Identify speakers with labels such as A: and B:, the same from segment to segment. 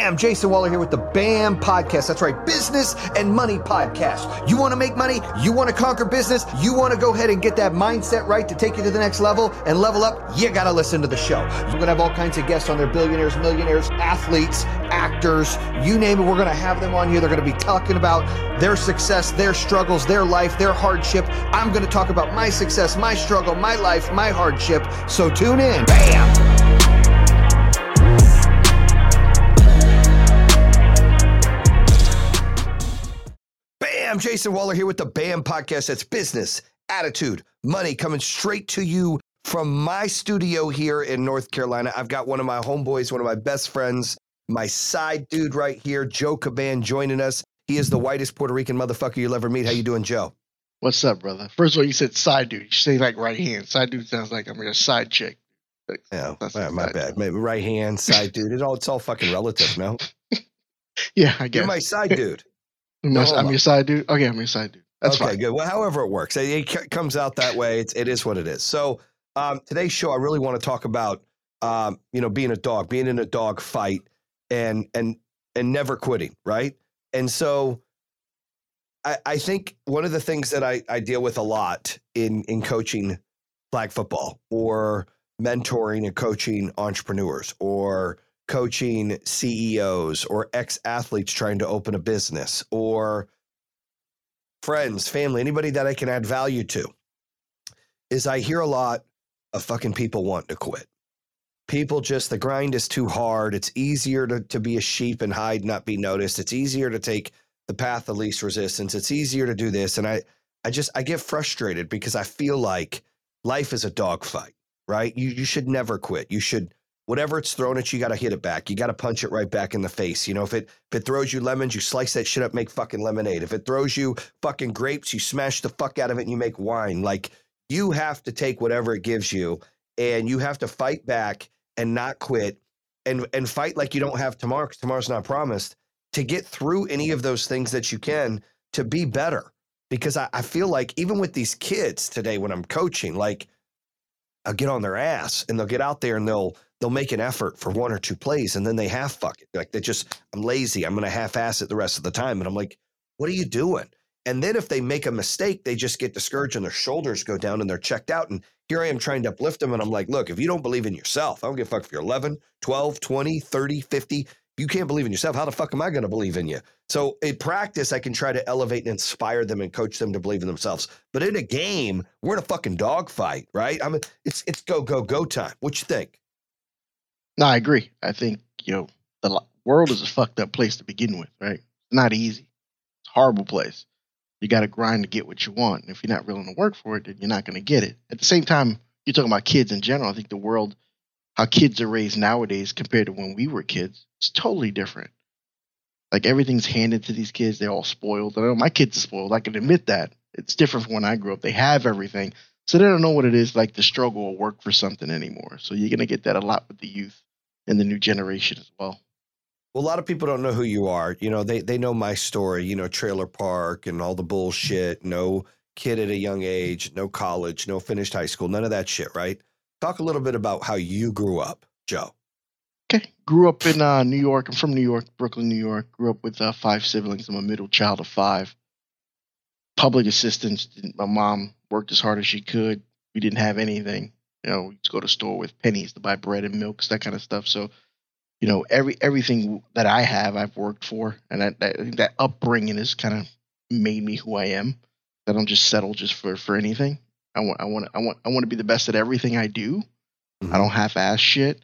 A: Bam! Jayson Waller here with the BAM Podcast. That's right, Business and Money Podcast. You want to make money? You want to conquer business? You want to go ahead and get that mindset right to take you to the next level and level up? You got to listen to the show. We're going to have all kinds of guests on there billionaires, millionaires, athletes, actors, you name it. We're going to have them on here. They're going to be talking about their success, their struggles, their life, their hardship. I'm going to talk about my success, my struggle, my life, my hardship. So tune in. Bam! I'm Jayson Waller here with the BAM podcast. That's business, attitude, money coming straight to you from my studio here in North Carolina. I've got one of my homeboys, one of my best friends, my side dude right here, Joe Caban, joining us. He is the whitest Puerto Rican motherfucker you'll ever meet. How you doing, Joe?
B: What's up, brother? First of all, you said side dude. You say like right hand. Side dude sounds like I'm your side chick.
A: yeah, my, my bad. Maybe right hand, side dude. It all it's all fucking relative, no?
B: yeah, I guess.
A: You're my side dude.
B: I'm, no, I'm your side dude. Okay, I'm your side dude. That's
A: okay,
B: fine.
A: good. Well, however it works, it, it comes out that way. It's, it is what it is. So um, today's show, I really want to talk about um, you know being a dog, being in a dog fight, and and and never quitting, right? And so I, I think one of the things that I, I deal with a lot in in coaching flag football or mentoring and coaching entrepreneurs or coaching CEOs or ex athletes trying to open a business or friends, family, anybody that I can add value to, is I hear a lot of fucking people want to quit. People just, the grind is too hard. It's easier to, to be a sheep and hide, not be noticed. It's easier to take the path of least resistance. It's easier to do this. And I, I just, I get frustrated because I feel like life is a dogfight, right? You, you should never quit. You should, whatever it's thrown at you, you got to hit it back. You got to punch it right back in the face. You know, if it if it throws you lemons, you slice that shit up, make fucking lemonade. If it throws you fucking grapes, you smash the fuck out of it and you make wine. Like you have to take whatever it gives you and you have to fight back and not quit and and fight like you don't have tomorrow because tomorrow's not promised to get through any of those things that you can to be better. Because I, I feel like even with these kids today when I'm coaching, like I'll get on their ass and they'll get out there and they'll they'll make an effort for one or two plays and then they half fuck it. Like they just, I'm lazy. I'm going to half ass it the rest of the time. And I'm like, what are you doing? And then if they make a mistake, they just get discouraged and their shoulders go down and they're checked out. And here I am trying to uplift them. And I'm like, look, if you don't believe in yourself, I don't give a fuck if you're 11, 12, 20, 30, 50. You can't believe in yourself. How the fuck am I going to believe in you? So in practice, I can try to elevate and inspire them and coach them to believe in themselves. But in a game, we're in a fucking dogfight, right? I mean, it's it's go go go time. What you think?
B: No, I agree. I think you know the world is a fucked up place to begin with, right? It's not easy. It's a horrible place. You got to grind to get what you want. And if you're not willing to work for it, then you're not going to get it. At the same time, you're talking about kids in general. I think the world, how kids are raised nowadays compared to when we were kids, it's totally different. Like everything's handed to these kids. They're all spoiled. I know my kids are spoiled. I can admit that. It's different from when I grew up. They have everything. So they don't know what it is like to struggle or work for something anymore. So you're gonna get that a lot with the youth and the new generation as well.
A: Well, a lot of people don't know who you are. You know, they they know my story. You know, trailer park and all the bullshit. No kid at a young age, no college, no finished high school, none of that shit. Right? Talk a little bit about how you grew up, Joe.
B: Okay, grew up in uh, New York. I'm from New York, Brooklyn, New York. Grew up with uh, five siblings. I'm a middle child of five. Public assistance. My mom worked as hard as she could. We didn't have anything. You know, just go to store with pennies to buy bread and milks, that kind of stuff. So, you know, every everything that I have, I've worked for, and I, I think that upbringing has kind of made me who I am. I don't just settle just for for anything. I want I want I want I want to be the best at everything I do. Mm-hmm. I don't half-ass shit.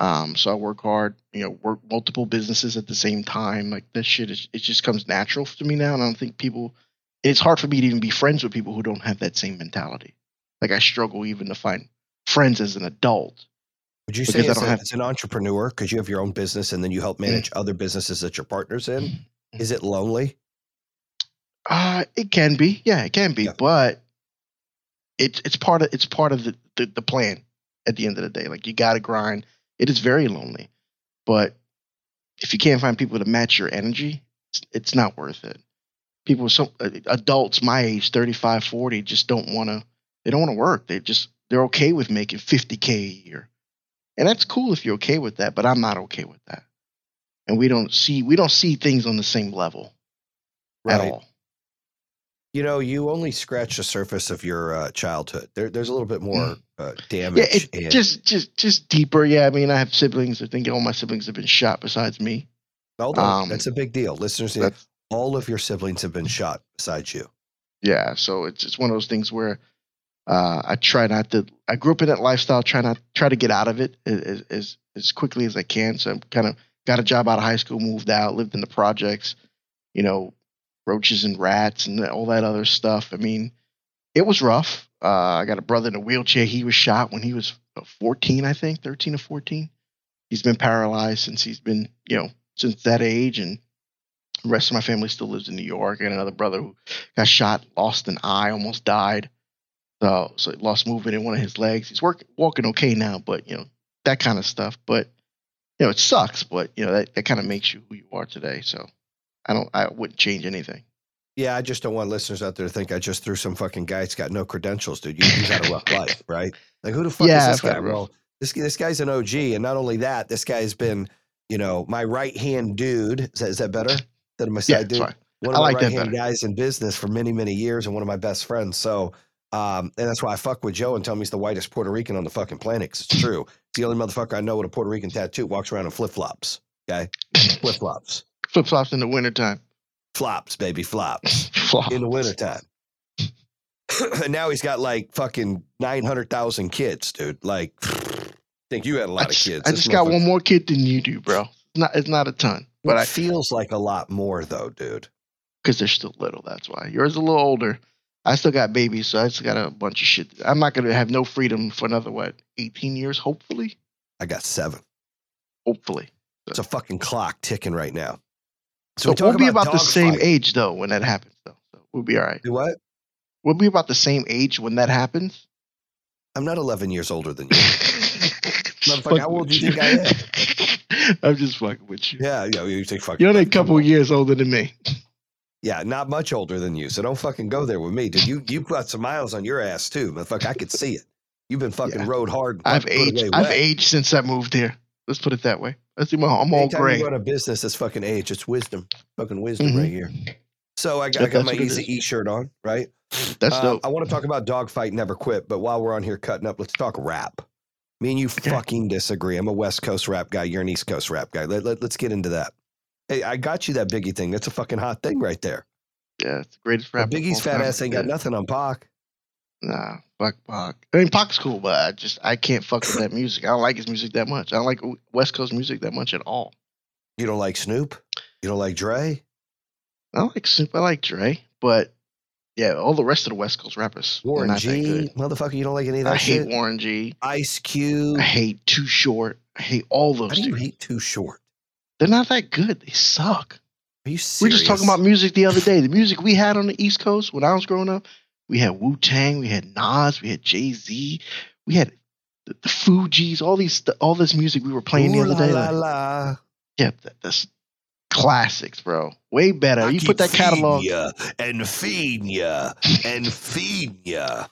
B: Um, so I work hard, you know, work multiple businesses at the same time. Like that shit is, it just comes natural to me now. And I don't think people it's hard for me to even be friends with people who don't have that same mentality. Like I struggle even to find friends as an adult.
A: Would you say as, a, have, as an entrepreneur, because you have your own business and then you help mm. manage mm other businesses that you're partners in, mm is it lonely?
B: Uh, it can be. Yeah, it can be. Yeah. But it's it's part of it's part of the, the, the plan at the end of the day. Like you gotta grind. It is very lonely. But if you can't find people to match your energy, it's, it's not worth it people some uh, adults my age 35 40 just don't want to they don't want to work they just they're okay with making 50k a year and that's cool if you're okay with that but i'm not okay with that and we don't see we don't see things on the same level at all.
A: You know, you only scratch the surface of your uh, childhood. There, there's a little bit more uh, damage.
B: Mm. Yeah, it,
A: and-
B: just just just deeper. Yeah, I mean, I have siblings. I think all my siblings have been shot besides me.
A: on.
B: um,
A: that's a big deal, listeners. All of your siblings have been shot besides you.
B: yeah. So it's it's one of those things where uh, I try not to. I grew up in that lifestyle. Try not try to get out of it as as, as quickly as I can. So I'm kind of got a job out of high school, moved out, lived in the projects. You know, roaches and rats and all that other stuff. I mean, it was rough. Uh, I got a brother in a wheelchair. He was shot when he was uh, 14, I think, 13 or 14. He's been paralyzed since he's been, you know, since that age. And the rest of my family still lives in New York. I got another brother who got shot, lost an eye, almost died. So, so he lost movement in one of his legs. He's work, walking okay now, but, you know, that kind of stuff. But, you know, it sucks, but, you know, that, that kind of makes you who you are today. So I don't, I wouldn't change anything.
A: Yeah, I just don't want listeners out there to think I just threw some fucking guy that's got no credentials, dude. You, you got a rough life, right? Like, who the fuck
B: Yeah,
A: is this guy?
B: had a rough-
A: Well, this this guy's an OG, and not only that, this guy's been, you know, my right hand dude. Is that, is that better than my
B: Yeah,
A: side
B: it's
A: dude?
B: fine.
A: One
B: I
A: of my
B: like that
A: right hand guys in business for many many years, and one of my best friends. So, um, and that's why I fuck with Joe and tell him he's the whitest Puerto Rican on the fucking planet. 'cause it's true. It's the only motherfucker I know with a Puerto Rican tattoo walks around in flip flops. Okay, flip flops,
B: Flip flops in the wintertime.
A: flops, baby, flops
B: Flop.
A: in the wintertime. and now he's got like fucking 900,000 kids, dude. Like, think you had a lot of kids.
B: I
A: This
B: just got one more kid than you do, bro. It's not it's not a ton, but
A: It
B: I
A: feels like a lot more, though, dude.
B: because they're still little. That's why yours is a little older. I still got babies, so I still got a bunch of shit. I'm not gonna have no freedom for another what 18 years, hopefully.
A: I got seven.
B: Hopefully.
A: It's a fucking clock ticking right now.
B: So
A: we talk
B: we'll be about the same
A: fight.
B: age though when that happens, though. So we'll be all right.
A: Do what?
B: We'll be about the same age when that happens.
A: I'm not 11 years older than you.
B: Motherfucker,
A: how old do you think I
B: am? I'm just fucking with you.
A: yeah, yeah, you think fucking.
B: You're only a couple years older than me.
A: Yeah, not much older than you. So don't fucking go there with me, dude. You you got some miles on your ass too, motherfucker. I could see it. You've been fucking
B: Yeah.
A: rode hard.
B: I've aged. I've aged since I moved here. Let's put it that way. Let's see. I'm all
A: Anytime
B: gray.
A: you run a business, it's fucking age. It's wisdom. Fucking wisdom
B: Mhm.
A: right here. So I got, I got my
B: Eazy.
A: E shirt on, right?
B: That's
A: Uh,
B: dope.
A: I want to talk about dogfight never quit, but while we're on here cutting up, let's talk rap. Me and you
B: Okay.
A: fucking disagree. I'm a West Coast rap guy. You're an East Coast rap guy. Let, let, us get into that. Hey, I got you that Biggie thing. That's a fucking hot thing right there.
B: Yeah, it's the greatest rapper. of
A: Biggie's fat
B: time.
A: ass ain't got
B: Yeah.
A: nothing on Pac.
B: Nah, fuck Pac. I mean, Pac's cool, but I just I can't fuck with that music. I don't like his music that much. I don't like West Coast music that much at all.
A: You don't like Snoop? You don't like Dre?
B: I don't like Snoop. I like Dre, but yeah, all the rest of the West Coast rappers
A: Warren G? Motherfucker, you don't like any of that shit?
B: I hate? Warren G.
A: Ice Cube?
B: I hate Too Short. I hate all those.
A: do hate Too Short?
B: They're not that good. They suck.
A: Are you
B: We
A: serious?
B: were just talking about music the other day. The music we had on the East Coast when I was growing up, we had Wu Tang, we had Nas, we had Jay Z, we had the, the Fugees, all these, all this music we were playing
A: Ooh
B: the other
A: la
B: day.
A: la la.
B: yeah, that, that's classics, bro. Way better.
A: I
B: you put that catalog.
A: ya and ya and ya.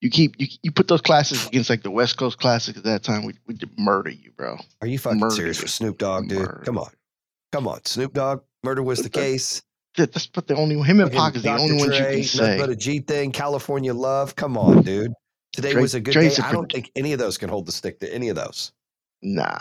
B: You keep you, you put those classics against like the West Coast classics at that time. We we murder you, bro.
A: Are you fucking
B: Murder
A: serious for Snoop Dogg, dude?
B: Murder.
A: Come on. Come on. Snoop Dogg, murder was the case.
B: That, that's but the only him and Pac is the
A: Dr.
B: only ones you can say.
A: But a G thing, California love. Come on, dude. Today
B: Dre-
A: was a good
B: Dre's
A: day.
B: a
A: I don't think any of those can hold the stick to any of those.
B: Nah,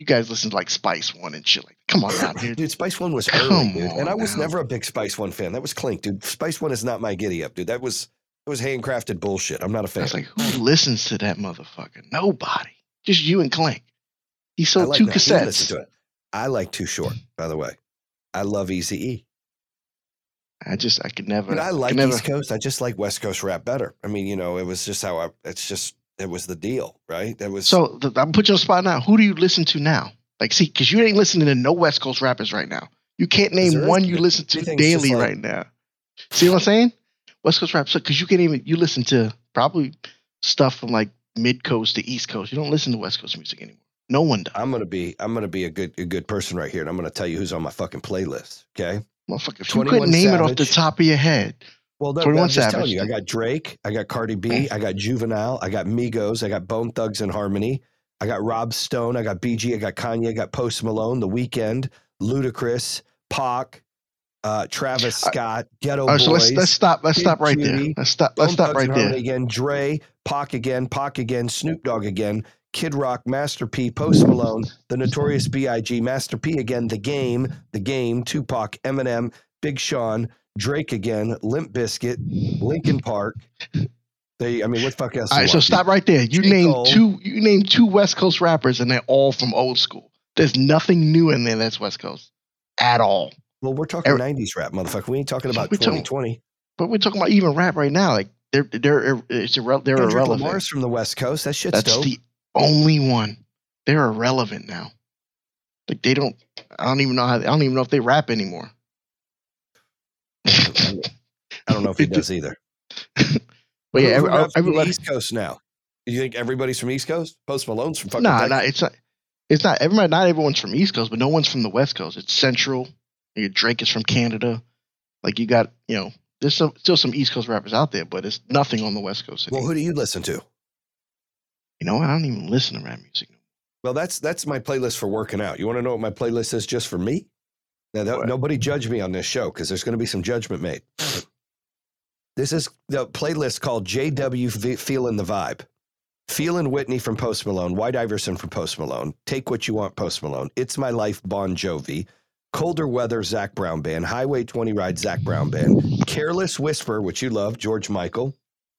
B: you guys listen to like Spice One and shit. Like, come on dude.
A: Dude, Spice One was
B: Come
A: early, dude. And I was
B: now.
A: never a big Spice One fan. That was Clink, dude. Spice One is not my giddy up, dude. That was it was handcrafted bullshit. I'm not a fan.
B: I was like, who listens to that motherfucker? Nobody. Just you and Clank. He sold
A: like
B: two
A: that.
B: Cassettes.
A: I like Too Short, by the way. I love Easy E.
B: I just I could never.
A: But I like
B: never.
A: East Coast. I just like West Coast rap better. I mean, you know, it was just how I. It's just it was the deal, right? That was
B: So th- I'm put you on the spot now. Who do you listen to now? Like, see, because you ain't listening to no West Coast rappers right now. You can't name one you listen to daily
A: like-
B: right now. See what I'm saying? West Coast rap. So because you can't even you listen to probably stuff from like mid coast to East Coast. You don't listen to West Coast music anymore. No one does.
A: I'm gonna be. I'm gonna be a good a good person right here, and I'm gonna tell you who's on my fucking playlist. Okay.
B: Motherfucker, if you couldn't name it off the top of your head,
A: Well, no,
B: 21
A: I'm just telling you. I got Drake. I got Cardi B. I got Juvenile. I got Migos. I got Bone Thugs-n-Harmony. I got Rob Stone. I got BG. I got Kanye. I got Post Malone. The Weeknd. Ludacris, Pac, uh, Travis Scott,
B: Geto right,
A: Boys.
B: so let's let's stop let's
A: Kid
B: stop right there.
A: Cudi,
B: Let's stop let's stop right there.
A: Again. Dre, Pac again, Pac again, Snoop Dogg again, Kid Rock, Master P, Post Malone, The Notorious B.I.G., Master P again, The Game, The Game, Tupac, Eminem, Big Sean, Drake again, Limp Bizkit, Linkin Park. They, I mean, what the fuck else?
B: All right, so stop right there. You
A: J.
B: named two you named two West Coast rappers and they're all from old school. There's nothing new in there that's West Coast at all.
A: Well, we're talking
B: Every-
A: 90s rap, motherfucker. We ain't talking about
B: We're talking-
A: 2020.
B: But we're talking about even rap right now. Like they're they're uh, it's irre- they're
A: Kendrick
B: irrelevant.
A: Lamar's from the West Coast. That shit's
B: That's
A: dope.
B: the only one. They're irrelevant now. Like they don't. I don't even know how. I don't even know if they rap anymore.
A: I don't know if he does either.
B: But yeah, every, uh,
A: who raps from the
B: everybody.
A: East Coast now. You think everybody's from East Coast? Post Malone's from fucking
B: Nah,
A: Texas.
B: nah, it's not. It's not. Everybody. Not everyone's from East Coast, but no one's from the West Coast. It's Central. Your Drake is from Canada. Like you got, you know, there's some, still some East Coast rappers out there, but it's nothing on the West Coast.
A: Well, who do you listen to?
B: you know. I don't even listen to rap music.
A: Well, that's that's my playlist for working out. You want to know what my playlist is just for me? Now, that, nobody judge me on this show because there's going to be some judgment made. this is the playlist called JW Feeling the Vibe. Feeling Whitney from Post Malone, White Iverson from Post Malone, Take What You Want Post Malone, It's My Life Bon Jovi, Colder Weather Zac Brown Band, Highway 20 Ride Zac Brown Band, Careless Whisper, which you love, George Michael,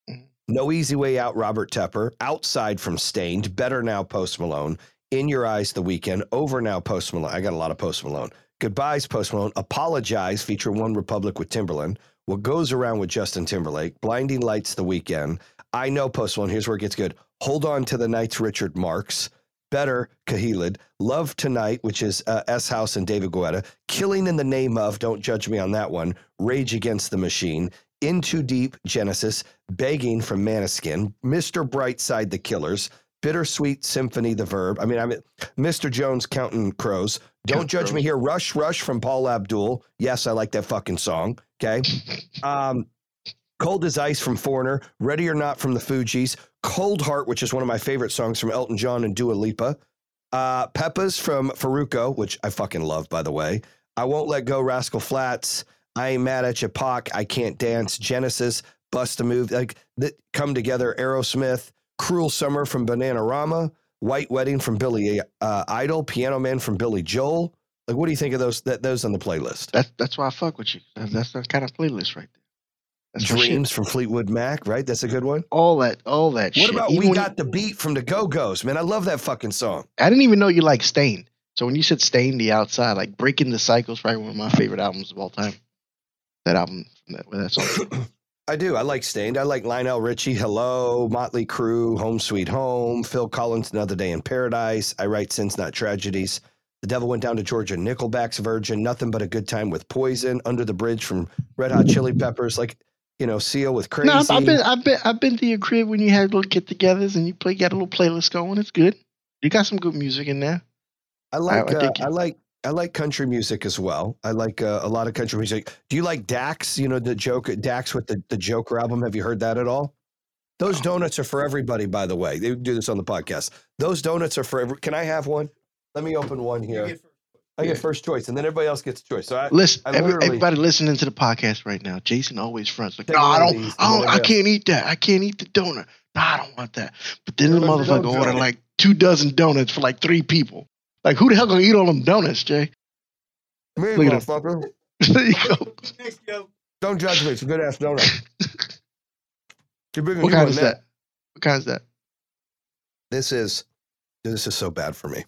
A: mm-hmm. No Easy Way Out, Robert Tepper, Outside from Staind, Better Now Post Malone, In Your Eyes The Weeknd, Over Now Post Malone. I got a lot of Post Malone. Goodbyes Post Malone, Apologize feature OneRepublic with Timbaland, What Goes Around with Justin Timberlake, Blinding Lights The Weeknd, I Know Post Malone. Here's where it gets good. Hold On to the Nights, Richard Marx. Better, Khalid. Love Tonight, which is uh, Shouse and David Guetta. Killing in the Name of, don't judge me on that one. Rage Against the Machine. Into Deep, Genesis. Begging from Måneskin. Mr. Brightside, The Killers. Bittersweet Symphony, The Verve. I mean, I mean, Mr. Jones, Counting Crows. Don't judge me here. Rush, Rush from Paula Abdul. Yes, I like that fucking song. Okay. Um, Cold as Ice from Foreigner, Ready or Not from the Fugees, Cold Heart, which is one of my favorite songs from Elton John and Dua Lipa, uh, Pepas from Farruko, which I fucking love, by the way. I Won't Let Go, Rascal Flatts, I Ain't Mad at You, Pac, I Can't Dance, Genesis, Bust a Move, like that come together, Aerosmith, Cruel Summer from Bananarama, White Wedding from Billy uh, Idol, Piano Man from Billy Joel. Like, what do you think of those? That those on the playlist?
B: That's that's why I fuck with you. That's, that's the kind of playlist right there. That's my shit.
A: Dreams from Fleetwood Mac, right? That's a good one.
B: All that, all that
A: What
B: shit.
A: about
B: Even
A: We Got the Beat from the Go Go's? Man, I love that fucking song.
B: I didn't even know you like Staind. So when you said Staind, the outside, like Breaking the Cycles, probably one of my favorite albums of all time. That album, that, that song.
A: I do. I like Staind. I like Lionel Richie, Hello, Motley Crue, Home Sweet Home, Phil Collins, Another Day in Paradise. I write Sins Not Tragedies. The Devil Went Down to Georgia, Nickelback's Virgin, Nothing But a Good Time with Poison, Under the Bridge from Red Hot Chili Peppers, like, you know, Seal with Crazy.
B: no, I've, I've been, I've been, I've been to your crib when you had little get-togethers and you play, you got a little playlist going. It's good. You got some good music in there.
A: I like,
B: I
A: uh,
B: dig.
A: I like, I like country music as well. I like uh, a lot of country music. Do you like Dax? You know the joke Dax with the the Joker album. Have you heard that at all? Those donuts are for everybody, by the way. They do this on the podcast. Those donuts are for. Every, can I have one? Let me open one here. I get first choice, and then everybody else gets a choice. So I,
B: Listen,
A: I
B: every, everybody listening to the podcast right now, Jayson always fronts like, no, I
A: one of
B: don't, I don't, I can't eat that. I can't eat the donut. No, I don't want that. But then the
A: What about the
B: motherfucker
A: donut?
B: ordered like two dozen donuts for like three people. Like, who the hell gonna eat all them donuts, Jay?
A: me,
B: Look at him.
A: motherfucker.
B: there you go.
A: Don't judge me. It's a good ass donut. You're bringing
B: What kind
A: one
B: is
A: now.
B: that? What kind is that?
A: This is. This is so bad for me.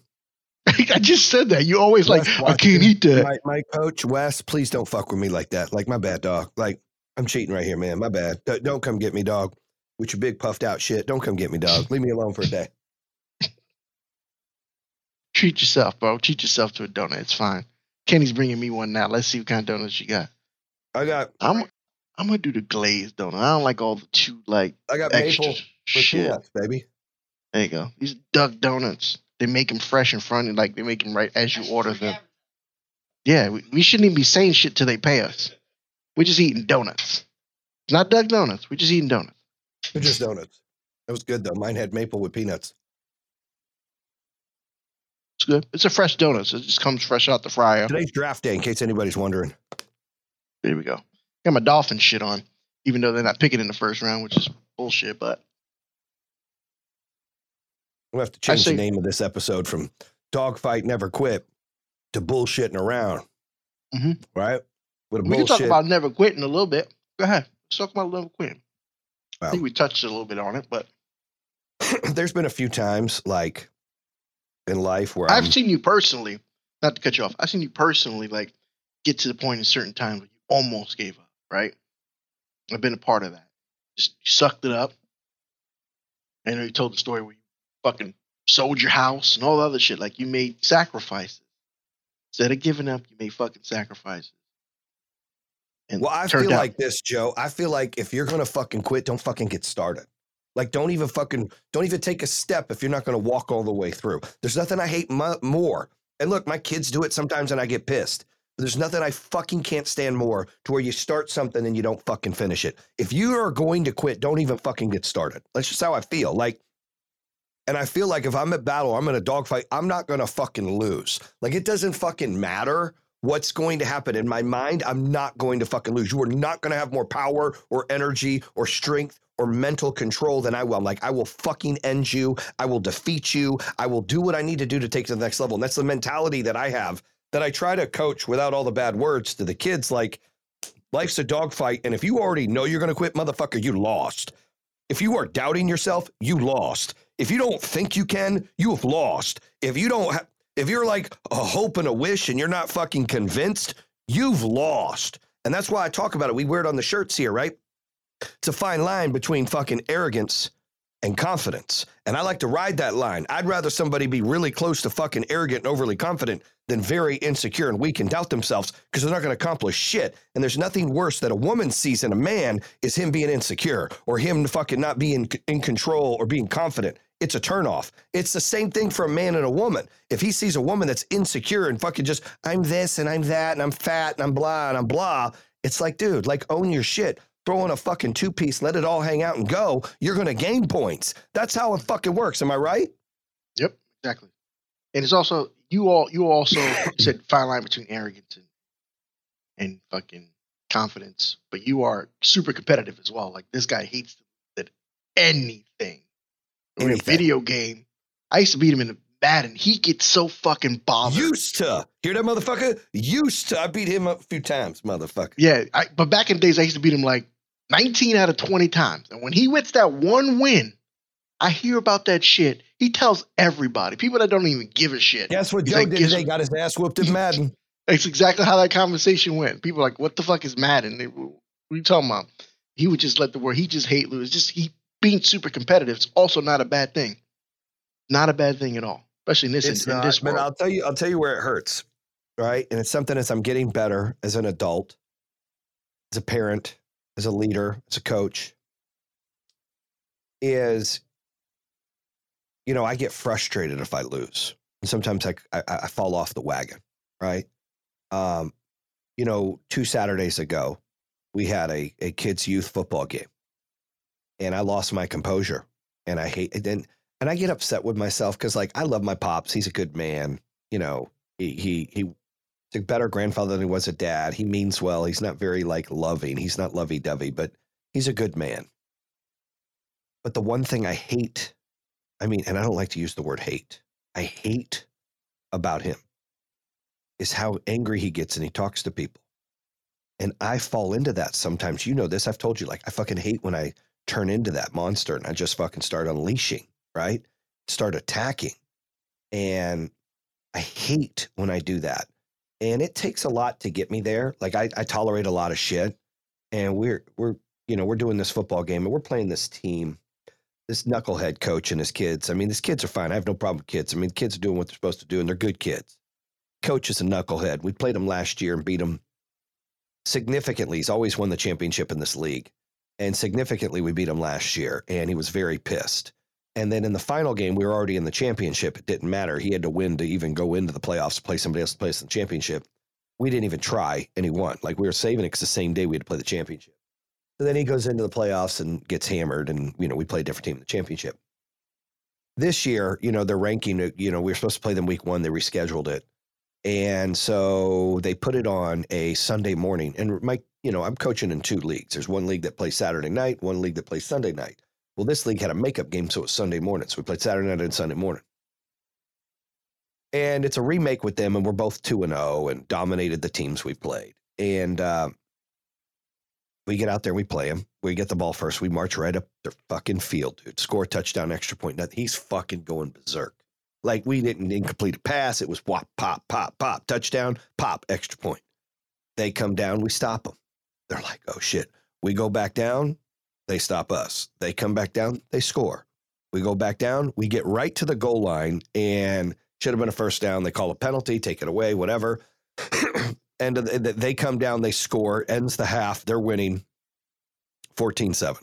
B: I just said that. You always like, I can't eat that.
A: My, my coach, Wes, please don't fuck with me like that. Like, my bad, dog. Like, I'm cheating right here, man. My bad. Don't, don't come get me, dog. With your big puffed out shit. Don't come get me, dog. Leave me alone for a day.
B: Treat yourself, bro. Treat yourself to a donut. It's fine. Kenny's bringing me one now. Let's see what kind of donuts you got.
A: I got
B: I'm I'm gonna do the glazed donut. I don't like all the too like
A: I got maple
B: shit.
A: peanuts, baby.
B: There you go. These duck donuts. They make them fresh in front, and like they make them right as you order them. Yeah, we, we shouldn't even be saying shit till they pay us. We're just eating donuts. It's not duck donuts. We're just eating donuts.
A: They're just donuts. That was good though. Mine had maple with peanuts.
B: It's good. It's a fresh donut, so it just comes fresh out the fryer.
A: Today's draft day, in case anybody's wondering.
B: There we go. Got my dolphin shit on, even though they're not picking in the first round, which is bullshit. But
A: We'll have to change the name of this episode from Dogfight Never Quit to Bullshitting Around.
B: Mhm.
A: Right? With a
B: we can talk about never quitting a little bit. Go ahead. Let's talk about never quitting. I think we touched a little bit on it, but
A: There's been a few times, like in life, where I'm,
B: I've seen you personally. Not to cut you off. I've seen you personally, like get to the point in certain times where you almost gave up. Right? I've been a part of that. Just sucked it up. I know you told the story where you fucking sold your house and all the other shit. Like you made sacrifices. Instead of giving up, you made fucking sacrifices. And
A: Well, I feel like this, Joe. I feel like if you're gonna fucking quit, don't fucking get started. Like, don't even fucking, don't even take a step if you're not gonna walk all the way through. There's nothing I hate mu- more. And look, my kids do it sometimes, and I get pissed. But there's nothing I fucking can't stand more to where you start something and you don't fucking finish it. If you are going to quit, don't even fucking get started. That's just how I feel. Like, and I feel like if I'm at battle, I'm in a dogfight, I'm not gonna fucking lose. Like, it doesn't fucking matter what's going to happen. In my mind i'm not going to fucking lose. You are not going to have more power or energy or strength or mental control than i will. I'm like i will fucking end you. I will defeat you. I will do what i need to do to take to the next level. And that's the mentality that i have that i try to coach without all the bad words to the kids like life's a dogfight and if you already know you're going to quit motherfucker you lost. If you are doubting yourself you lost if you don't think you can you have lost if you don't ha- if you're like a hope and a wish and you're not fucking convinced, you've lost. And that's why I talk about it. We wear it on the shirts here, right? It's a fine line between fucking arrogance and confidence. And I like to ride that line. I'd rather somebody be really close to fucking arrogant and overly confident than very insecure and weak and doubt themselves because they're not going to accomplish shit. And there's nothing worse that a woman sees in a man is him being insecure or him fucking not being in control or being confident. It's a turnoff. It's the same thing for a man and a woman. If he sees a woman that's insecure and fucking just, I'm this and I'm that and I'm fat and I'm blah and I'm blah, it's like, dude, like own your shit. Throw in a fucking two piece, let it all hang out and go. You're going to gain points. That's how it fucking works. Am I right?
B: Yep, exactly. And it's also you all you also said fine line between arrogance and and fucking confidence, but you are super competitive as well. Like this guy hates that anything. In a video game, I used to beat him in a Madden. He gets so fucking bothered.
A: Used to. Hear that motherfucker? Used to. I beat him up a few times, motherfucker.
B: yeah, I, but back in the days, I used to beat him like 19 out of 20 times. And when he gets that one win, I hear about that shit. He tells everybody, people that don't even give a shit.
A: Guess what Joe
B: like,
A: did today? Got his ass whooped in Madden.
B: That's exactly how that conversation went. People were like, "What the fuck is Madden?" They, what are you talking about? He would just let the word. He just hate lose. Just he being super competitive is also not a bad thing. Not a bad thing at all, especially in this
A: It's
B: in,
A: not,
B: this
A: but
B: world.
A: I'll tell you, I'll tell you where it hurts, right? And it's something as I'm getting better as an adult, as a parent, as a leader, as a coach, is, you know, I get frustrated if I lose. And sometimes I, I, I fall off the wagon, right? Um, you know, two Saturdays ago, we had a, a kids' youth football game, and I lost my composure, and I hate it. And and I get upset with myself because like I love my pops. He's a good man. You know, he he he's a better grandfather than he was a dad. He means well. He's not very like loving. He's not lovey dovey, but he's a good man. But the one thing I hate, I mean, and I don't like to use the word hate. I hate about him is how angry he gets and he talks to people. And I fall into that sometimes. You know this. I've told you, like, I fucking hate when I turn into that monster and I just fucking start unleashing, right? Start attacking. And I hate when I do that. And it takes a lot to get me there. Like I, I tolerate a lot of shit. And we're we're you know, we're doing this football game and we're playing this team, this knucklehead coach and his kids. I mean, these kids are fine. I have no problem with kids. I mean, kids are doing what they're supposed to do and they're good kids. Coach is a knucklehead. We played him last year and beat him significantly. He's always won the championship in this league. And significantly, we beat him last year, and he was very pissed. And then in the final game, we were already in the championship. It didn't matter. He had to win to even go into the playoffs to play somebody else to play us in the championship. We didn't even try, and he won. Like we were saving it because the same day we had to play the championship. So then he goes into the playoffs and gets hammered, and you know we play a different team in the championship. this year, you know, they're ranking you know, we were supposed to play them week one, they rescheduled it. And so they put it on a Sunday morning. And my, you know, I'm coaching in two leagues. There's one league that plays Saturday night, one league that plays Sunday night. Well, this league had a makeup game, so it was Sunday morning. So we played Saturday night and Sunday morning. And it's a remake with them, and we're both 2 and 0 and dominated the teams we played. And uh, we get out there, we play them. We get the ball first. We march right up their fucking field, dude. Score touchdown, extra point. He's fucking going berserk. Like we didn't incomplete a pass. It was whop, pop, pop, pop, touchdown, pop, extra point. They come down, we stop them. They're like, oh shit. We go back down, they stop us. They come back down, they score. We go back down, we get right to the goal line and should have been a first down. They call a penalty, take it away, whatever. and uh, they come down, they score, ends the half, they're winning 14 7.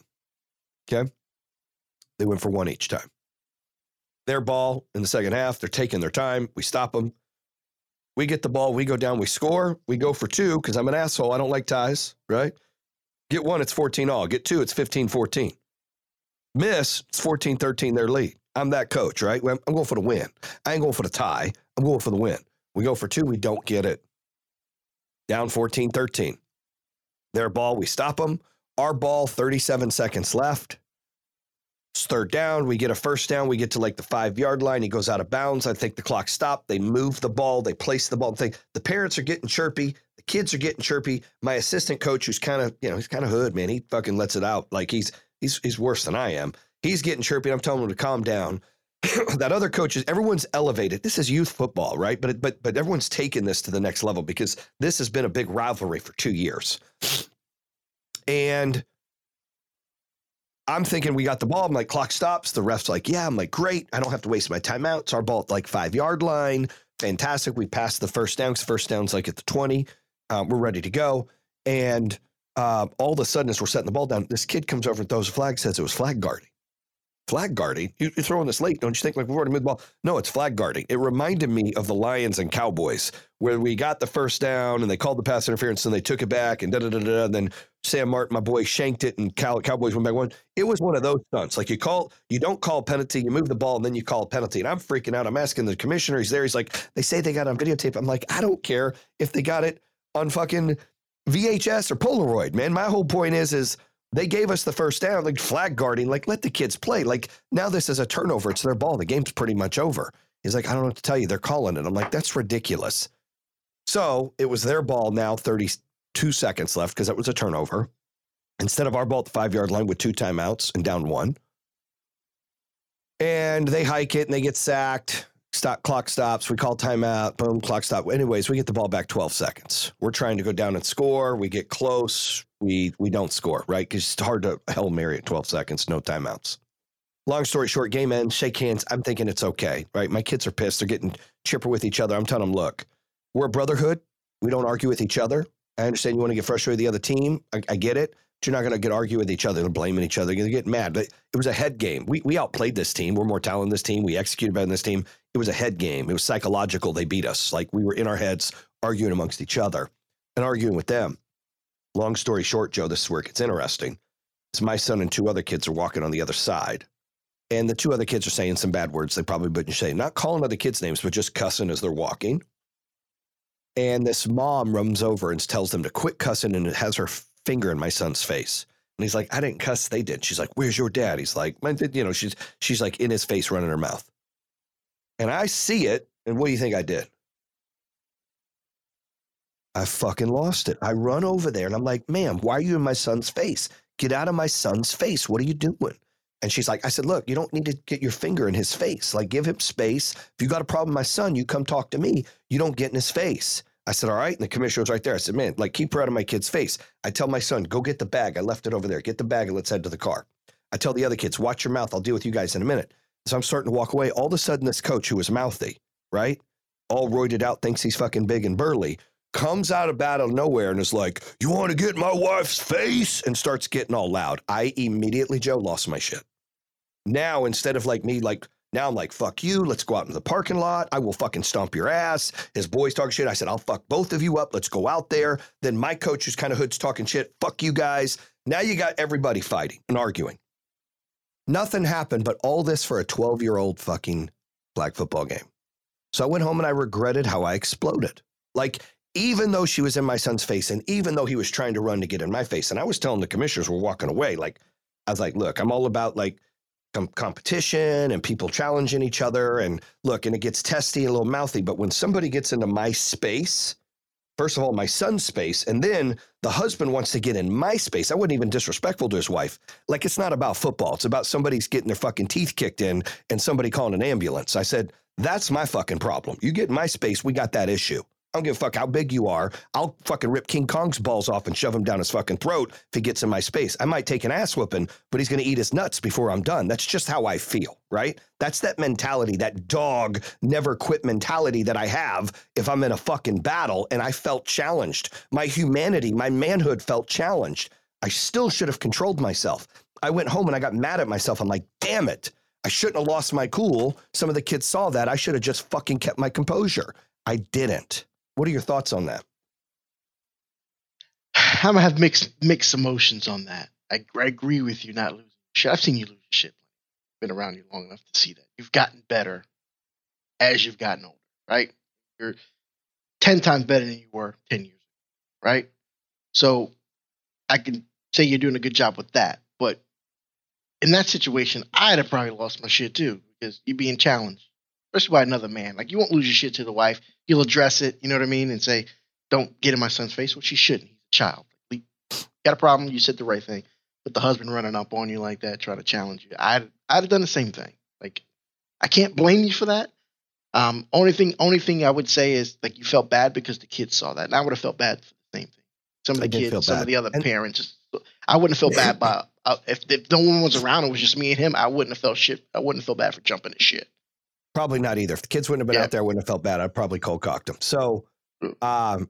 A: Okay. They went for one each time. Their ball in the second half, they're taking their time. We stop them. We get the ball, we go down, we score, we go for two because I'm an asshole. I don't like ties, right? Get one, it's 14 all. Get two, it's 15 14. Miss, it's 14 13, their lead. I'm that coach, right? I'm going for the win. I ain't going for the tie. I'm going for the win. We go for two, we don't get it. Down 14 13. Their ball, we stop them. Our ball, 37 seconds left. It's third down. We get a first down. We get to like the five yard line. He goes out of bounds. I think the clock stopped. They move the ball. They place the ball. Thing. The parents are getting chirpy. The kids are getting chirpy. My assistant coach, who's kind of, you know, he's kind of hood, man. He fucking lets it out. Like he's he's he's worse than I am. He's getting chirpy. I'm telling him to calm down. that other coaches, everyone's elevated. This is youth football, right? But but but everyone's taken this to the next level because this has been a big rivalry for two years. And I'm thinking we got the ball. I'm like, clock stops. The ref's like, yeah. I'm like, great. I don't have to waste my timeout. It's our ball at like five yard line. Fantastic. We passed the first down because first down's like at the 20. Um, we're ready to go. And uh, all of a sudden, as we're setting the ball down, this kid comes over and throws a flag, says it was flag guarding flag guarding. You, are throwing this late, don't you think? Like we've already moved the ball. No, it's flag guarding. It reminded me of the Lions and Cowboys, where we got the first down and they called the pass interference and they took it back and da da da da. And then Sam Martin, my boy, shanked it and Cow- Cowboys went back one. It was one of those stunts. Like you call, you don't call penalty, you move the ball and then you call penalty. And I'm freaking out. I'm asking the commissioner. He's there. He's like, they say they got it on videotape. I'm like, I don't care if they got it on fucking VHS or Polaroid, man. My whole point is, is they gave us the first down, like flag guarding, like let the kids play. Like now this is a turnover. It's their ball. The game's pretty much over. He's like, I don't know what to tell you. They're calling it. I'm like, that's ridiculous. So it was their ball now, 32 seconds left because that was a turnover. Instead of our ball at the five yard line with two timeouts and down one. And they hike it and they get sacked. Stop, clock stops. We call timeout. Boom, clock stop. Anyways, we get the ball back 12 seconds. We're trying to go down and score. We get close we we don't score, right? Because it's hard to Hail Mary at 12 seconds, no timeouts. Long story short, game ends, shake hands. I'm thinking it's okay, right? My kids are pissed. They're getting chipper with each other. I'm telling them, look, we're a brotherhood. We don't argue with each other. I understand you want to get frustrated with the other team. I, I get it. You're not going to get argue with each other and blaming each other. You're going to get mad. But it was a head game. We, we outplayed this team. We're more talented than this team. We executed better than this team. It was a head game. It was psychological. They beat us. Like we were in our heads arguing amongst each other and arguing with them. Long story short, Joe, this is where it gets interesting. Is my son and two other kids are walking on the other side. And the two other kids are saying some bad words they probably wouldn't say, not calling other kids' names, but just cussing as they're walking. And this mom runs over and tells them to quit cussing and it has her finger in my son's face. And he's like, I didn't cuss, they did. She's like, Where's your dad? He's like, you know, she's she's like in his face, running her mouth. And I see it, and what do you think I did? I fucking lost it. I run over there and I'm like, ma'am, why are you in my son's face? Get out of my son's face. What are you doing? And she's like, I said, look, you don't need to get your finger in his face. Like, give him space. If you got a problem with my son, you come talk to me. You don't get in his face. I said, all right. And the commissioner was right there. I said, man, like, keep her out of my kid's face. I tell my son, go get the bag. I left it over there. Get the bag and let's head to the car. I tell the other kids, watch your mouth. I'll deal with you guys in a minute. So I'm starting to walk away. All of a sudden, this coach who was mouthy, right? All roided out, thinks he's fucking big and burly, comes out of of nowhere and is like, "You want to get my wife's face?" and starts getting all loud. I immediately, Joe, lost my shit. Now instead of like me, like now I'm like, "Fuck you! Let's go out into the parking lot. I will fucking stomp your ass." His boys talking shit. I said, "I'll fuck both of you up. Let's go out there." Then my coach, who's kind of hoods, talking shit. Fuck you guys. Now you got everybody fighting and arguing. Nothing happened, but all this for a 12 year old fucking flag football game. So I went home and I regretted how I exploded. Like, even though she was in my son's face and even though he was trying to run to get in my face, and I was telling the commissioners we're walking away, like, I was like, look, I'm all about like com- competition and people challenging each other. And look, and it gets testy and a little mouthy. But when somebody gets into my space, first of all, my son's space, and then the husband wants to get in my space. I wasn't even disrespectful to his wife. Like it's not about football. It's about somebody's getting their fucking teeth kicked in and somebody calling an ambulance. I said, that's my fucking problem. You get in my space, we got that issue. Don't give a fuck how big you are. I'll fucking rip King Kong's balls off and shove him down his fucking throat if he gets in my space. I might take an ass whooping, but he's going to eat his nuts before I'm done. That's just how I feel, right? That's that mentality, that dog never quit mentality that I have if I'm in a fucking battle and I felt challenged. My humanity, my manhood felt challenged. I still should have controlled myself. I went home and I got mad at myself. I'm like, damn it. I shouldn't have lost my cool. Some of the kids saw that. I should have just fucking kept my composure. I didn't. What are your thoughts on that?
B: I'm gonna have mixed mixed emotions on that. I, I agree with you not losing shit. I've seen you lose shit. Been around you long enough to see that. You've gotten better as you've gotten older, right? You're ten times better than you were ten years ago, right? So I can say you're doing a good job with that. But in that situation, I'd have probably lost my shit too because you're being challenged especially by another man. Like you won't lose your shit to the wife. You'll address it, you know what I mean, and say, "Don't get in my son's face." Well, she shouldn't. He's a child. You got a problem? You said the right thing. But the husband running up on you like that, trying to challenge you, I'd I'd have done the same thing. Like I can't blame you for that. Um, only thing only thing I would say is like you felt bad because the kids saw that, and I would have felt bad for the same thing. Some of the kids, some of the other and, parents, I wouldn't feel bad by uh, if, if no one was around. It was just me and him. I wouldn't have felt shit. I wouldn't felt bad for jumping his shit.
A: Probably not either. If the kids wouldn't have been yeah. out there, I wouldn't have felt bad. I'd probably cold cocked them. So, mm. um,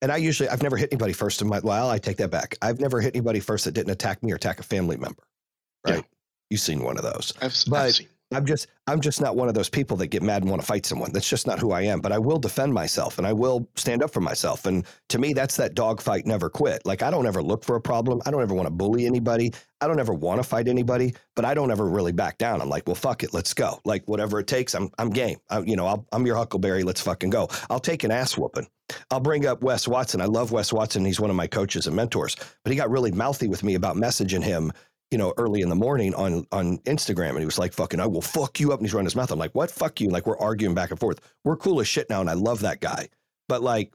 A: and I usually, I've never hit anybody first in my, well, I take that back. I've never hit anybody first that didn't attack me or attack a family member. Right. Yeah. You've seen one of those.
B: I've,
A: but
B: I've seen.
A: I'm just I'm just not one of those people that get mad and want to fight someone. That's just not who I am. But I will defend myself and I will stand up for myself. And to me, that's that dog fight never quit. Like I don't ever look for a problem. I don't ever want to bully anybody. I don't ever want to fight anybody. But I don't ever really back down. I'm like, well, fuck it, let's go. Like whatever it takes, I'm I'm game. I, you know, i am your Huckleberry. Let's fucking go. I'll take an ass whooping. I'll bring up Wes Watson. I love Wes Watson. He's one of my coaches and mentors. But he got really mouthy with me about messaging him you know, early in the morning on on Instagram, and he was like, "Fucking, I will fuck you up," and he's running his mouth. I'm like, "What? Fuck you!" And like we're arguing back and forth. We're cool as shit now, and I love that guy. But like,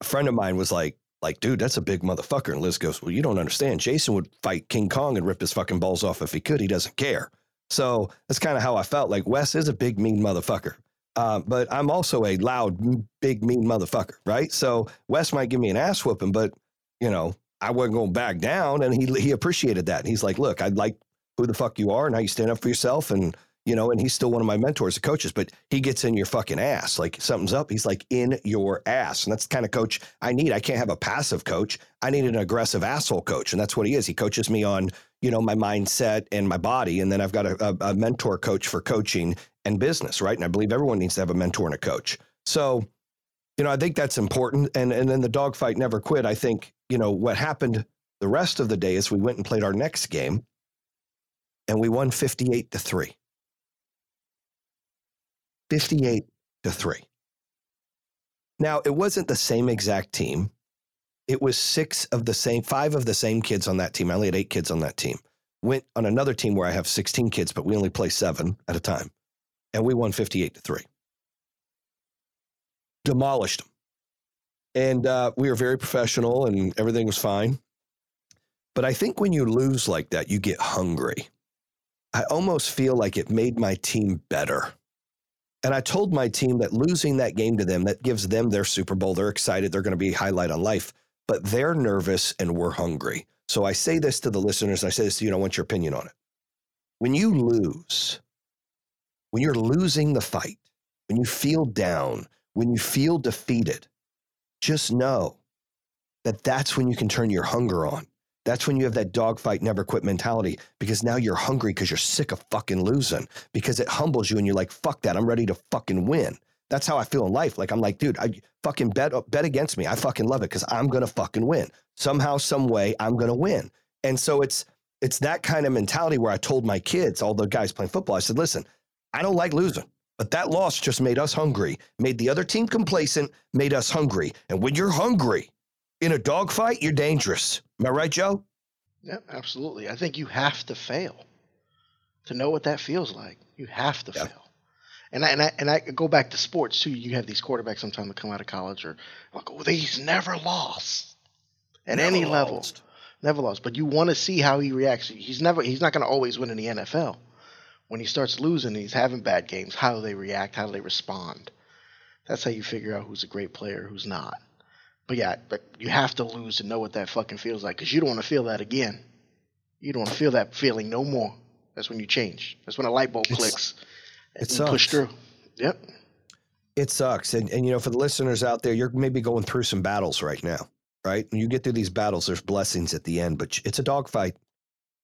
A: a friend of mine was like, "Like, dude, that's a big motherfucker." And Liz goes, "Well, you don't understand. Jayson would fight King Kong and rip his fucking balls off if he could. He doesn't care." So that's kind of how I felt. Like Wes is a big mean motherfucker. Uh, but I'm also a loud, big, mean motherfucker, right? So Wes might give me an ass whooping, but you know, I wasn't going back down. And he, he appreciated that. And he's like, look, I like who the fuck you are and how you stand up for yourself. And, you know, and he's still one of my mentors, the coaches, but he gets in your fucking ass. Like something's up. He's like in your ass. And that's the kind of coach I need. I can't have a passive coach. I need an aggressive asshole coach. And that's what he is. He coaches me on, you know, my mindset and my body. And then I've got a, a, a mentor coach for coaching and business, right? And I believe everyone needs to have a mentor and a coach. So, you know, I think that's important. And and then the dogfight never quit. I think you know, what happened the rest of the day is we went and played our next game and we won 58 to 3. 58 to 3. Now, it wasn't the same exact team. It was six of the same, five of the same kids on that team. I only had eight kids on that team. Went on another team where I have 16 kids, but we only play seven at a time. And we won 58 to 3. Demolished them. And uh, we were very professional and everything was fine. But I think when you lose like that, you get hungry. I almost feel like it made my team better. And I told my team that losing that game to them, that gives them their Super Bowl. They're excited. They're going to be highlight on life, but they're nervous and we're hungry. So I say this to the listeners. and I say this to you. And I want your opinion on it. When you lose, when you're losing the fight, when you feel down, when you feel defeated, just know that that's when you can turn your hunger on. That's when you have that dogfight, never quit mentality because now you're hungry because you're sick of fucking losing because it humbles you and you're like, fuck that. I'm ready to fucking win. That's how I feel in life. Like, I'm like, dude, I fucking bet, bet against me. I fucking love it because I'm going to fucking win. Somehow, some way, I'm going to win. And so it's, It's that kind of mentality where I told my kids, all the guys playing football, I said, listen, I don't like losing, but that loss just made us hungry, made the other team complacent, made us hungry. And when you're hungry in a dogfight, you're dangerous. Am I right, Joe?
B: Yeah, absolutely. I think you have to fail to know what that feels like. You have to
A: Yeah.
B: fail. And I, and I and I go back to sports too. You have these quarterbacks sometimes that come out of college or like, oh, he's never lost at
A: Never
B: any level,
A: lost.
B: never lost. But you want to see how he reacts. He's never he's not going to always win in the NFL. When he starts losing, he's having bad games. How do they react? How do they respond? That's how you figure out who's a great player, who's not. But yeah, but you have to lose to know what that fucking feels like because you don't want to feel that again. You don't want to feel that feeling no more. That's when you change. That's when a light bulb
A: It's-
B: clicks and
A: it
B: you push
A: sucks.
B: through. Yep.
A: It sucks. And, and, you know, for the listeners out there, you're maybe going through some battles right now, right? When you get through these battles, there's blessings at the end, but it's a dogfight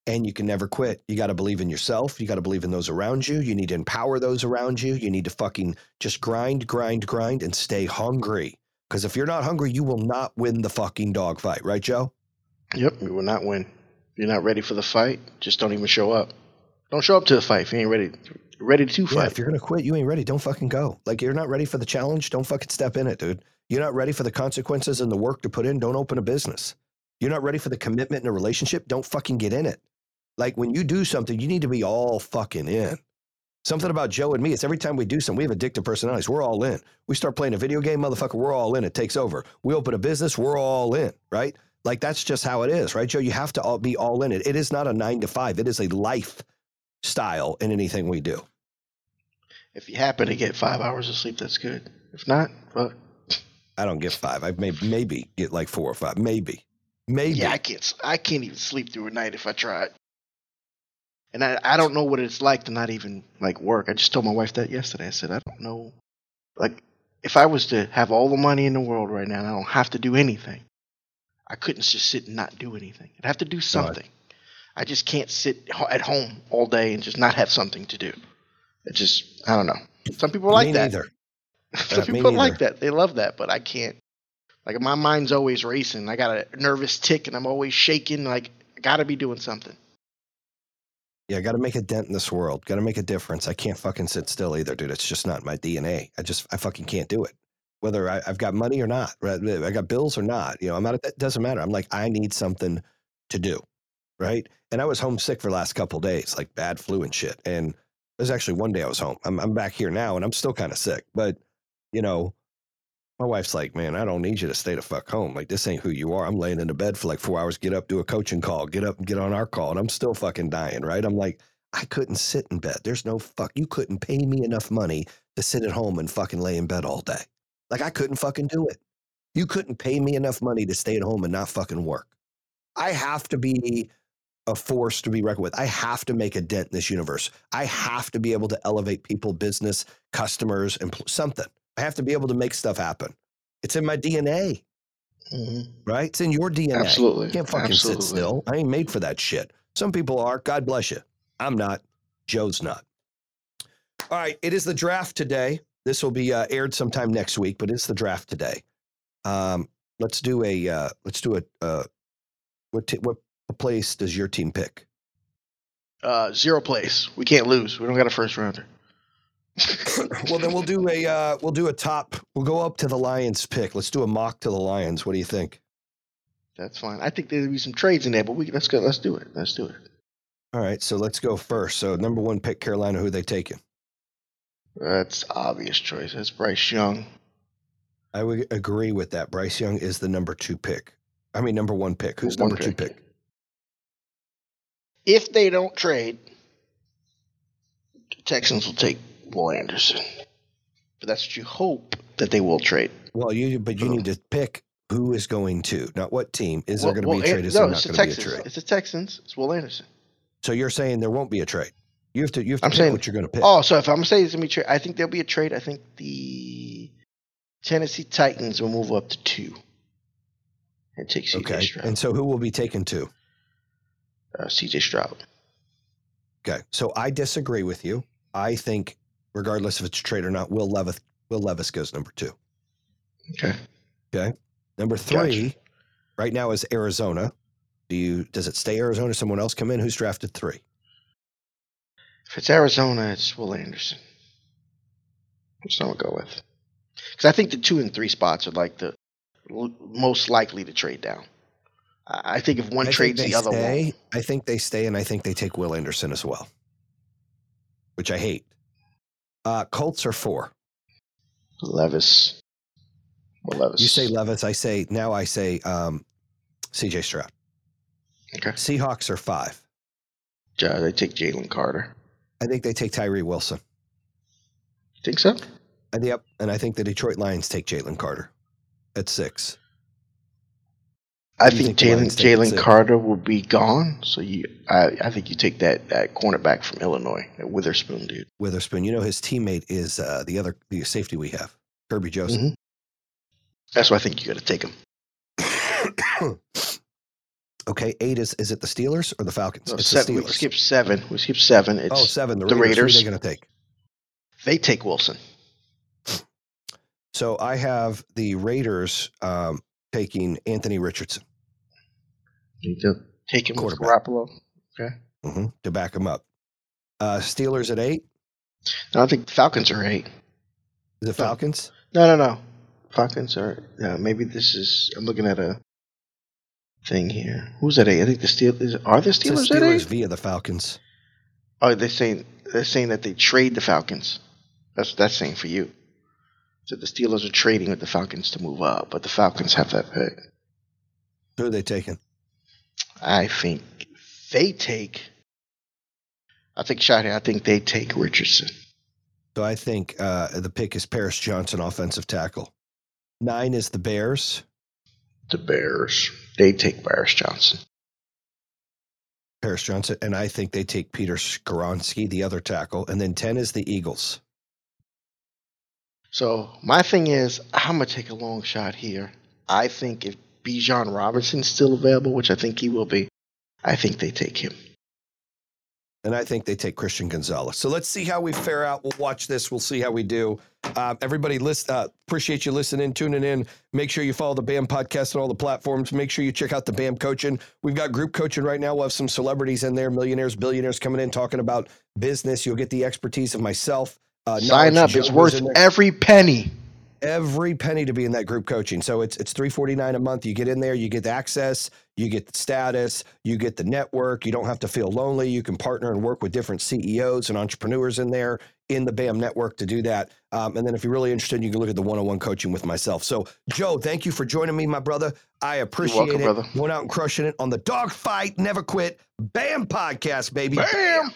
A: and you can never quit. You got to believe in yourself. You got to believe in those around you. You need to empower those around you. You need to fucking just grind, grind, grind and stay hungry. Because if you're not hungry, you will not win the fucking dogfight, right, Joe?
B: Yep. You will not win. If you're not ready for the fight, just don't even show up. Don't show up to the fight if you ain't ready. Ready to
A: Yeah,
B: fight.
A: if you're gonna quit, you ain't ready. Don't fucking go. Like you're not ready for the challenge. Don't fucking step in it, dude. You're not ready for the consequences and the work to put in. Don't open a business. You're not ready for the commitment in a relationship. Don't fucking get in it. Like when you do something, you need to be all fucking in. Something about Joe and me, it's every time we do something, we have addictive personalities. We're all in. We start playing a video game, motherfucker, we're all in. It takes over. We open a business, we're all in, right? Like that's just how it is, right, Joe? You have to all be all in it. It is not a nine to five. It is a lifestyle in anything we do.
B: if you happen to get five hours of sleep, that's good. If not, fuck.
A: I don't get five. I may maybe get like four or five. Maybe. Maybe.
B: Yeah, I can't. I can't even sleep through a night if I tried. And I, I don't know what it's like to not even like work. I just told my wife that yesterday. I said I don't know, like if I was to have all the money in the world right now and I don't have to do anything, I couldn't just sit and not do anything. I'd have to do something. I just can't sit at home all day and just not have something to do. It just I don't know. Some people like
A: me
B: that.
A: neither.
B: Some
A: Uh,
B: people like that. They love that, but I can't. Like my mind's always racing. I got a nervous tick, and I'm always shaking. Like I got to be doing something.
A: Yeah, I got to make a dent in this world. Got to make a difference. I can't fucking sit still either, dude. It's just not my DNA. I just, I fucking can't do it. Whether I, I've got money or not, right? I got bills or not. You know, I'm out. Of that. It doesn't matter. I'm like, I need something to do, right? And I was homesick for the last couple days, like bad flu and shit. And there's actually one day I was home. I'm, I'm back here now, and I'm still kind of sick. But you know, my wife's like, man, I don't need you to stay the fuck home. Like, this ain't who you are. I'm laying in the bed for like four hours, get up, do a coaching call, get up and get on our call. And I'm still fucking dying, right? I'm like, I couldn't sit in bed. There's no fuck. You couldn't pay me enough money to sit at home and fucking lay in bed all day. Like, I couldn't fucking do it. You couldn't pay me enough money to stay at home and not fucking work. I have to be a force to be reckoned with. I have to make a dent in this universe. I have to be able to elevate people, business, customers, and something. I have to be able to make stuff happen. It's in my DNA,
B: Mm-hmm.
A: right? It's in your DNA.
B: Absolutely.
A: You can't fucking
B: Absolutely.
A: sit still. I ain't made for that shit. Some people are. God bless you. I'm not. Joe's not. All right. It is the draft today. This will be uh, aired sometime next week, but it's the draft today. Um, let's do a. Uh, let's do a. Uh, what t- what place does your team pick?
B: Uh, zero place. We can't lose. We don't got a first rounder.
A: Well, then we'll do a. Uh, we'll do a top. We'll go up to the Lions pick. Let's do a mock to the Lions. What do you think?
B: That's fine. I think there'll be some trades in there, but we let's go. Let's do it. Let's do it.
A: All right. So let's go first. So number one pick, Carolina. Who they taking?
B: That's obvious choice. That's Bryce Young.
A: I would agree with that. Bryce Young is the number two pick. I mean, number one pick. Who's number two pick?
B: If they don't trade, the Texans will take Will Anderson. But that's what you hope that they will trade.
A: Well, you but you need to pick who is going to, not what team. Is there going to be
B: well,
A: a trade? Is
B: no,
A: there
B: it's
A: not
B: the
A: going to be a
B: Texans.
A: trade?
B: It's the Texans. It's Will Anderson.
A: So you're saying there won't be a trade. You have to. You have to
B: I'm
A: pick
B: saying-
A: what you're going to pick.
B: Oh, so if I'm saying it's gonna be trade, I think there'll be a trade. I think the Tennessee Titans will move up to two and take CJ
A: okay.
B: Stroud.
A: And so who will be taken to?
B: uh, CJ Stroud.
A: Okay. So I disagree with you. I think, regardless if it's a trade or not, Will Levis Will Levis goes number two.
B: Okay. Okay.
A: Number three, right now is Arizona. Do you does it stay Arizona? Or someone else come in? Who's drafted three?
B: If it's Arizona, it's Will Anderson. Which I'm gonna go with. Because I think the two and three spots are like the l- most likely to trade down. I think if one
A: I
B: trades the other
A: stay.
B: one,
A: I think they stay, and I think they take Will Anderson as well, which I hate. Uh, Colts are four.
B: Levis. Will Levis.
A: You say Levis. I say now. I say um, C.J. Stroud.
B: Okay.
A: Seahawks are five.
B: Ja- they take Jalen Carter.
A: I think they take Tyree Wilson.
B: Think so?
A: And yep, and I think the Detroit Lions take Jalen Carter at six.
B: I think Jalen
A: Lions take at
B: Jalen? Carter will be gone. So you, I, I think you take that that cornerback from Illinois, that Witherspoon dude.
A: Witherspoon. You know his teammate is uh, the other the safety we have, Kerby Joseph.
B: Mhm. That's why I think you got to take him.
A: okay, eight is is it the Steelers or the Falcons?
B: No,
A: it's
B: seven,
A: the
B: we
A: Steelers.
B: skip seven. We skip seven. It's
A: oh, seven. The,
B: the
A: Raiders. Who are they going to take?
B: they take Wilson.
A: So I have the Raiders um, taking Anthony Richardson
B: Go take him with. Garoppolo.
A: hmm to back him up. Uh, Steelers at eight.
B: No, I think the Falcons are eight.
A: Is it Falcons?
B: No, no, no. Falcons are. Yeah, maybe this is. I'm looking at a thing here. Who's at eight? I think the Steelers are the
A: says
B: Steelers at
A: Steelers
B: eight.
A: via the Falcons.
B: Oh, they're saying they're saying that they trade the Falcons. That's that's saying for you. So the Steelers are trading with the Falcons to move up, but the Falcons have that pick.
A: Who are they taking?
B: I think they take. I think Shotty. I think they take Richardson.
A: So I think uh, the pick is Paris Johnson, offensive tackle. Nine is the Bears.
B: The Bears. They take Paris Johnson.
A: Paris Johnson, and I think they take Peter Skoronski, the other tackle, and then ten is the Eagles.
B: So my thing is, I'm gonna take a long shot here. I think if Bijan Robinson's still available, which I think he will be, I think they take him.
A: And I think they take Christian Gonzalez. So let's see how we fare out. We'll watch this. We'll see how we do. Um, everybody, list, uh, appreciate you listening, tuning in. Make sure you follow the BAM podcast on all the platforms. Make sure you check out the BAM coaching. We've got group coaching right now. We'll have some celebrities in there, millionaires, billionaires coming in talking about business. You'll get the expertise of myself. Uh,
B: Sign up; it's worth
A: is in there.
B: every penny.
A: Every penny to be in that group coaching. So it's it's three forty nine a month. You get in there, you get the access, you get the status, you get the network. You don't have to feel lonely. You can partner and work with different CEOs and entrepreneurs in there in the BAM network to do that. Um, and then if you're really interested, you can look at the one on one coaching with myself. So Joe, thank you for joining me, my brother. I appreciate
B: welcome,
A: it.
B: brother.
A: Going out and crushing it on the dog fight, never quit, BAM podcast, baby.
B: Bam!